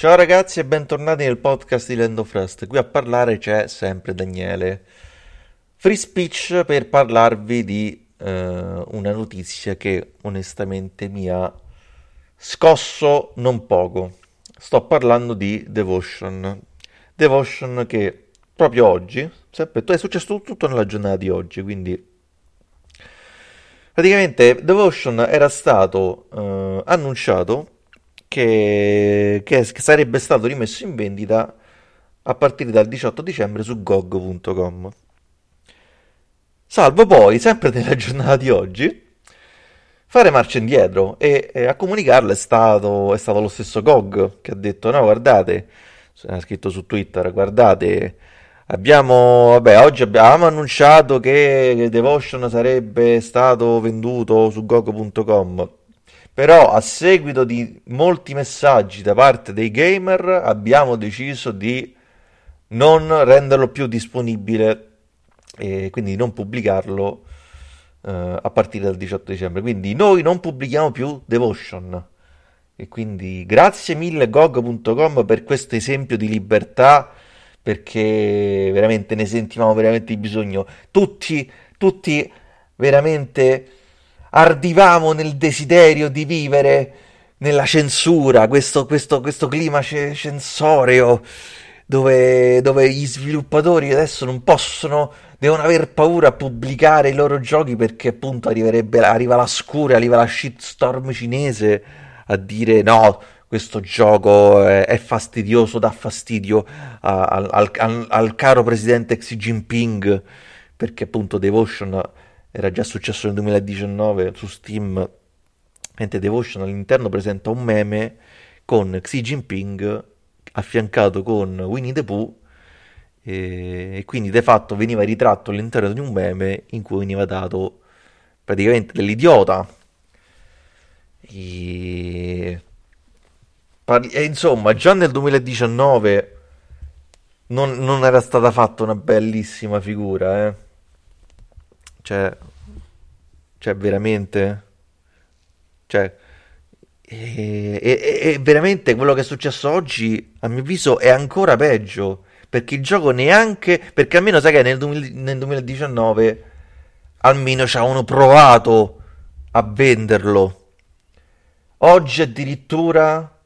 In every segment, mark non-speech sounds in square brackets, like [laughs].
Ciao ragazzi e bentornati nel podcast di Land of Rust. Qui a parlare c'è sempre Daniele. Free speech per parlarvi di eh, una notizia che onestamente mi ha scosso non poco. Sto parlando di Devotion. Devotion che proprio oggi, sempre, è successo tutto nella giornata di oggi, quindi praticamente Devotion era stato eh, annunciato che, che, sarebbe stato rimesso in vendita a partire dal 18 dicembre su gog.com. Salvo poi, sempre [laughs] nella giornata di oggi, fare marcia indietro e, e a comunicarlo è stato, è stato, lo stesso GOG che ha detto no guardate, ha scritto su Twitter guardate abbiamo, vabbè oggi abbiamo annunciato che Devotion sarebbe stato venduto su GOG.com però a seguito di molti messaggi da parte dei gamer abbiamo deciso di non renderlo più disponibile e quindi non pubblicarlo eh, a partire dal 18 dicembre. Quindi noi non pubblichiamo più Devotion. E quindi grazie mille gog.com per questo esempio di libertà perché veramente ne sentivamo veramente bisogno. Tutti, tutti veramente ardivamo nel desiderio di vivere nella censura, questo, questo, questo clima censoreo dove, dove gli sviluppatori adesso non possono, devono aver paura a pubblicare i loro giochi perché appunto arriva la scura, arriva la shitstorm cinese a dire no, questo gioco è, fastidioso, dà fastidio al, al, al, caro presidente Xi Jinping perché appunto Devotion era già successo nel 2019 su Steam, mentre Devotion all'interno presenta un meme con Xi Jinping affiancato con Winnie the Pooh e, e quindi de fatto veniva ritratto all'interno di un meme in cui veniva dato praticamente dell'idiota. E... e insomma già nel 2019 non, non, era stata fatta una bellissima figura eh cioè, cioè veramente... Cioè, e, e, e, veramente quello che è successo oggi, a mio avviso, è ancora peggio. Perché il gioco neanche. Perché almeno sai che nel, 2000, nel 2019 almeno ci avevano provato a venderlo. Oggi addirittura.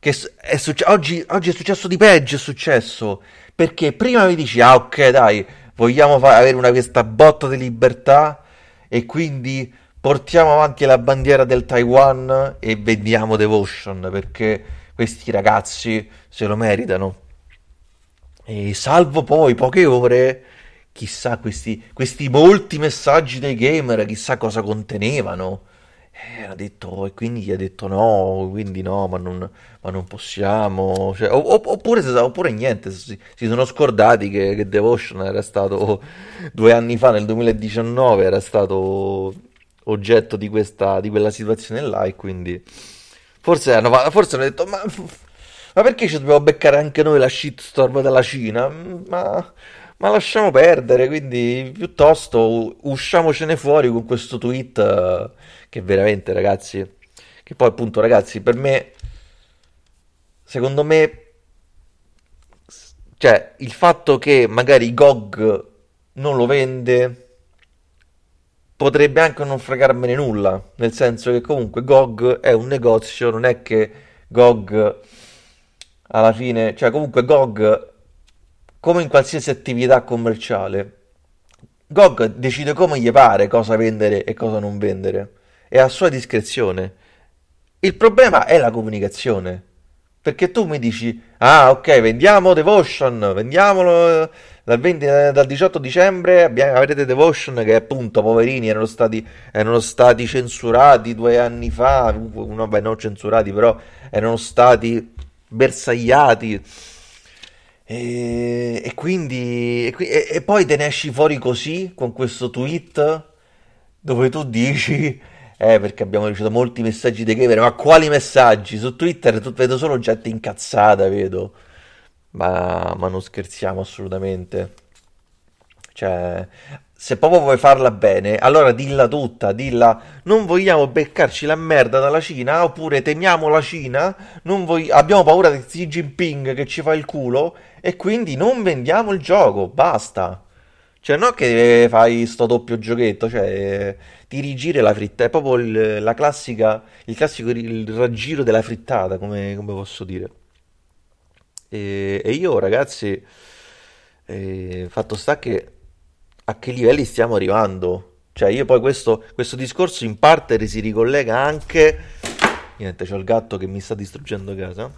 Che è succe- oggi, oggi è successo di peggio. È successo. Perché prima mi dici, ah, ok, dai, vogliamo fa- avere una, questa botta di libertà e quindi portiamo avanti la bandiera del Taiwan e vendiamo Devotion perché questi ragazzi se lo meritano. E salvo poi poche ore, chissà questi, questi molti messaggi dei gamer, chissà cosa contenevano. E ha detto, e quindi gli ha detto no, quindi no, ma non, ma non possiamo. Cioè, oppure, oppure, niente, si, si, sono scordati che, che Devotion era stato due anni fa, nel 2019, era stato oggetto di, questa, di quella situazione là e quindi forse hanno, forse hanno detto ma, ma perché ci dobbiamo beccare anche noi la shitstorm della Cina? Ma ma lasciamo perdere, quindi piuttosto usciamocene fuori con questo tweet che veramente ragazzi, che poi appunto ragazzi per me, secondo me, cioè il fatto che magari GOG non lo vende potrebbe anche non fregarmene nulla, nel senso che comunque GOG è un negozio, non è che GOG alla fine, cioè comunque GOG come in qualsiasi attività commerciale, GOG decide come gli pare cosa vendere e cosa non vendere, è a sua discrezione. Il problema è la comunicazione. Perché tu mi dici, ah ok, vendiamo Devotion, vendiamolo dal, 20, dal 18 dicembre, abbiamo, avrete Devotion che appunto, poverini, erano stati, erano stati censurati due anni fa, no, beh, non censurati, però erano stati bersagliati e, e quindi e, e, poi te ne esci fuori così con questo tweet dove tu dici eh perché abbiamo ricevuto molti messaggi dei gamer ma quali messaggi? Su Twitter vedo solo gente incazzata vedo. Ma, ma non scherziamo assolutamente. Cioè se proprio vuoi farla bene, allora dilla tutta, dilla non vogliamo beccarci la merda dalla Cina, oppure temiamo la Cina, voglio, abbiamo paura di Xi Jinping che ci fa il culo e quindi non vendiamo il gioco, basta. Cioè, non che fai sto doppio giochetto, cioè ti rigiri la frittata, è proprio il, la classica, il classico il raggiro della frittata, come, come posso dire. E, e io, ragazzi, eh, fatto sta che a che livelli stiamo arrivando? Cioè, io poi questo, questo discorso in parte si ricollega anche. Niente, c'ho il gatto che mi sta distruggendo casa.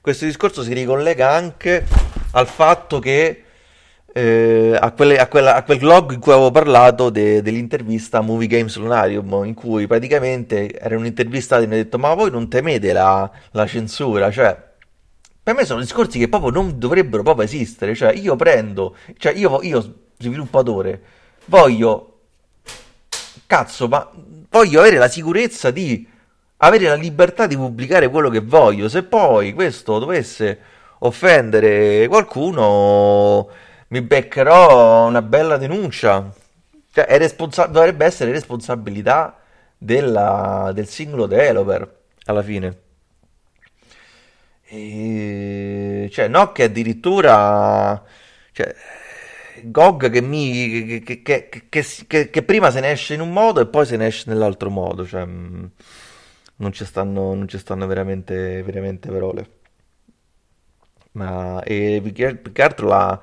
Questo discorso si ricollega anche al fatto che eh, a, quelle, a, quella, a, quel blog in cui avevo parlato de, dell'intervista Movie Games Lunarium, in cui praticamente erano intervistati e mi hanno detto: Ma voi non temete la, la, censura? Cioè, per me sono discorsi che proprio non dovrebbero proprio esistere. Cioè, io prendo, cioè, io, io sviluppatore, voglio. Cazzo, ma voglio avere la sicurezza di avere la libertà di pubblicare quello che voglio. Se poi questo dovesse offendere qualcuno mi beccherò una bella denuncia. Cioè, responsa- dovrebbe essere responsabilità della, del singolo developer alla fine. E, cioè, no, che addirittura. Cioè, GOG che, mi, che, che, che, prima se ne esce in un modo e poi se ne esce nell'altro modo. Cioè, mm, non ci stanno, non ci stanno veramente, veramente parole. Ma e più che altro la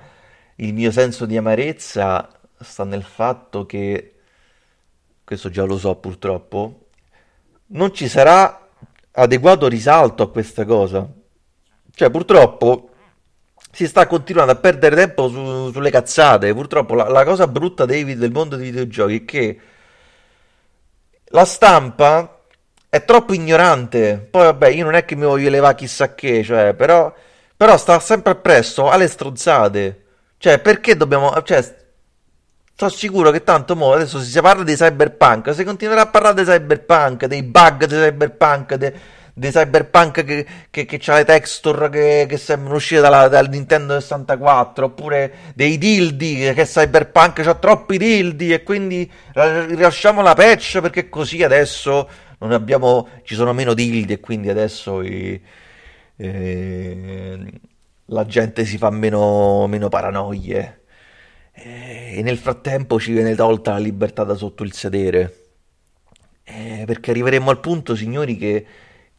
il mio senso di amarezza sta nel fatto che, questo già lo so purtroppo, non ci sarà adeguato risalto a questa cosa. Cioè, purtroppo si sta continuando a perdere tempo su, sulle cazzate. Purtroppo la, la cosa brutta dei, del mondo dei videogiochi è che la stampa è troppo ignorante. Poi, vabbè, io non è che mi voglio levare chissà che, cioè, però, però sta sempre appresso alle stronzate. Cioè, perché dobbiamo... Cioè, sono sicuro che tanto mo adesso si parla di cyberpunk, se continuerà a parlare di cyberpunk, dei bug di cyberpunk, dei, dei cyberpunk che, che, che c'ha le texture che, che sembrano uscire dalla, dal Nintendo 64, oppure dei dildi, che cyberpunk c'ha troppi dildi e quindi rilasciamo la patch perché così adesso abbiamo, ci sono meno dildi e quindi adesso i, eh, la gente si fa meno, meno paranoie e nel frattempo ci viene tolta la libertà da sotto il sedere. Eh, perché arriveremo al punto, signori, che,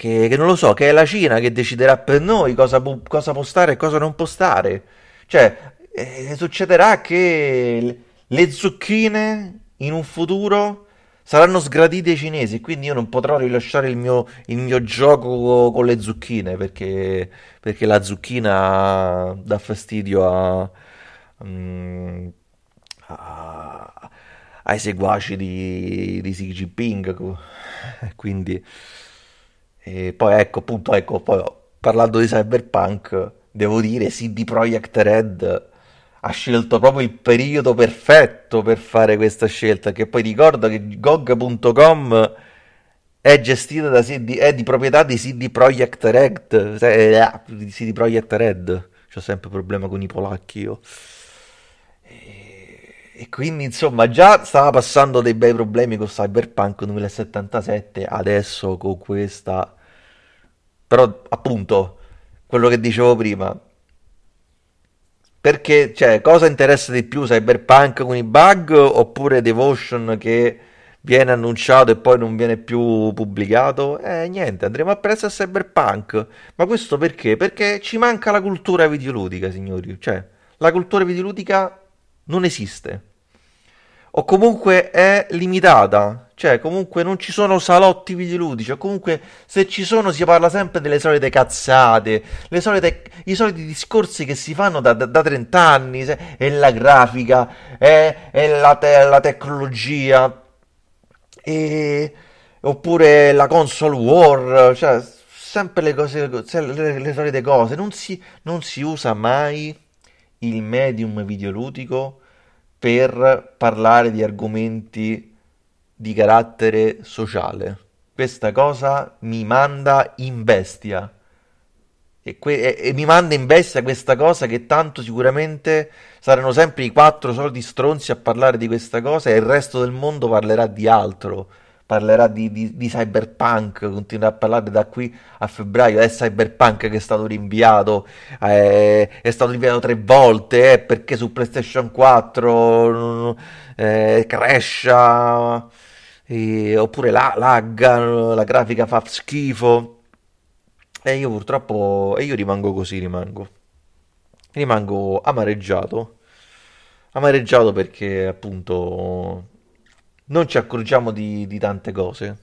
che, che, non lo so, che è la Cina che deciderà per noi cosa, cosa può stare e cosa non può stare. Cioè, eh, succederà che le zucchine in un futuro saranno sgraditi ai cinesi, quindi io non potrò rilasciare il mio, il mio gioco con le zucchine perché, perché la zucchina dà fastidio a, um, a, ai seguaci di, di Xi Jinping. [laughs] Quindi, e poi ecco, appunto, ecco, poi, parlando di cyberpunk, devo dire CD Projekt Red ha scelto proprio il periodo perfetto per fare questa scelta, che poi ricordo che GOG.com è gestita da CD, è di proprietà di CD Projekt Red, eh, di CD Projekt Red, ho sempre problema con i polacchi io. E, quindi insomma già stava passando dei bei problemi con Cyberpunk 2077, adesso con questa... Però appunto, quello che dicevo prima, perché, cioè, cosa interessa di più, Cyberpunk con i bug oppure Devotion che viene annunciato e poi non viene più pubblicato? Eh, niente, andremo a prezzo a Cyberpunk. Ma questo perché? Perché ci manca la cultura videoludica, signori. Cioè, la cultura videoludica non esiste. O comunque è limitata. Cioè, comunque non ci sono salotti videoludici, o comunque se ci sono si parla sempre delle solite cazzate, solite, i soliti discorsi che si fanno da, da, da 30 anni, se, è la grafica, è, è la, te, la, tecnologia, e, oppure la console war, cioè sempre le, cose, le, le solite cose, non si, non si usa mai il medium videoludico per parlare di argomenti di carattere sociale. Questa cosa mi manda in bestia. E, que- e- e mi manda in bestia questa cosa che tanto sicuramente saranno sempre i quattro soliti stronzi a parlare di questa cosa e il resto del mondo parlerà di altro. Parlerà di, di- di cyberpunk, continuerà a parlare da qui a febbraio. È cyberpunk che è stato rinviato, eh, è stato rinviato tre volte, eh, perché su PlayStation 4 eh, crasha, eh, oppure la, lagga, la grafica fa schifo. E io purtroppo, e io rimango così, rimango. Rimango amareggiato. Amareggiato perché appunto non ci accorgiamo di, di tante cose.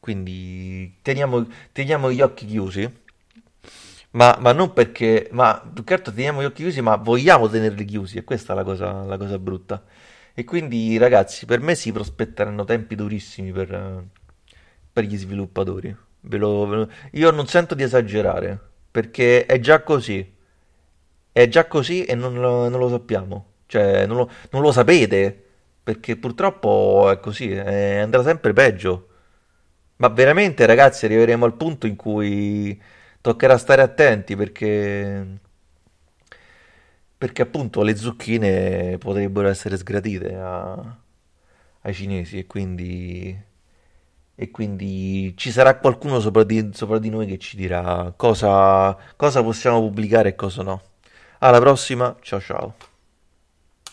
Quindi teniamo, teniamo gli occhi chiusi. Ma, ma non perché, ma più che teniamo gli occhi chiusi, ma vogliamo tenerli chiusi. E questa è la cosa, la cosa brutta. E quindi, ragazzi, per me si prospetteranno tempi durissimi per, per gli sviluppatori. Ve lo- ve lo- Io non sento di esagerare, perché è già così. È già così e non lo, non lo sappiamo. Cioè, non lo, non lo sapete, perché purtroppo è così, eh, andrà sempre peggio. Ma veramente, ragazzi, arriveremo al punto in cui toccherà stare attenti perché, perché appunto le zucchine potrebbero essere sgradite a- ai cinesi e quindi, e quindi ci sarà qualcuno sopra di, sopra di noi che ci dirà cosa, cosa possiamo pubblicare e cosa no. Alla prossima, ciao ciao.